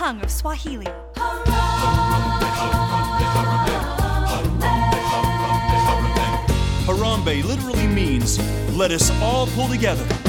tongue of Swahili. Harambe literally means let us all pull together.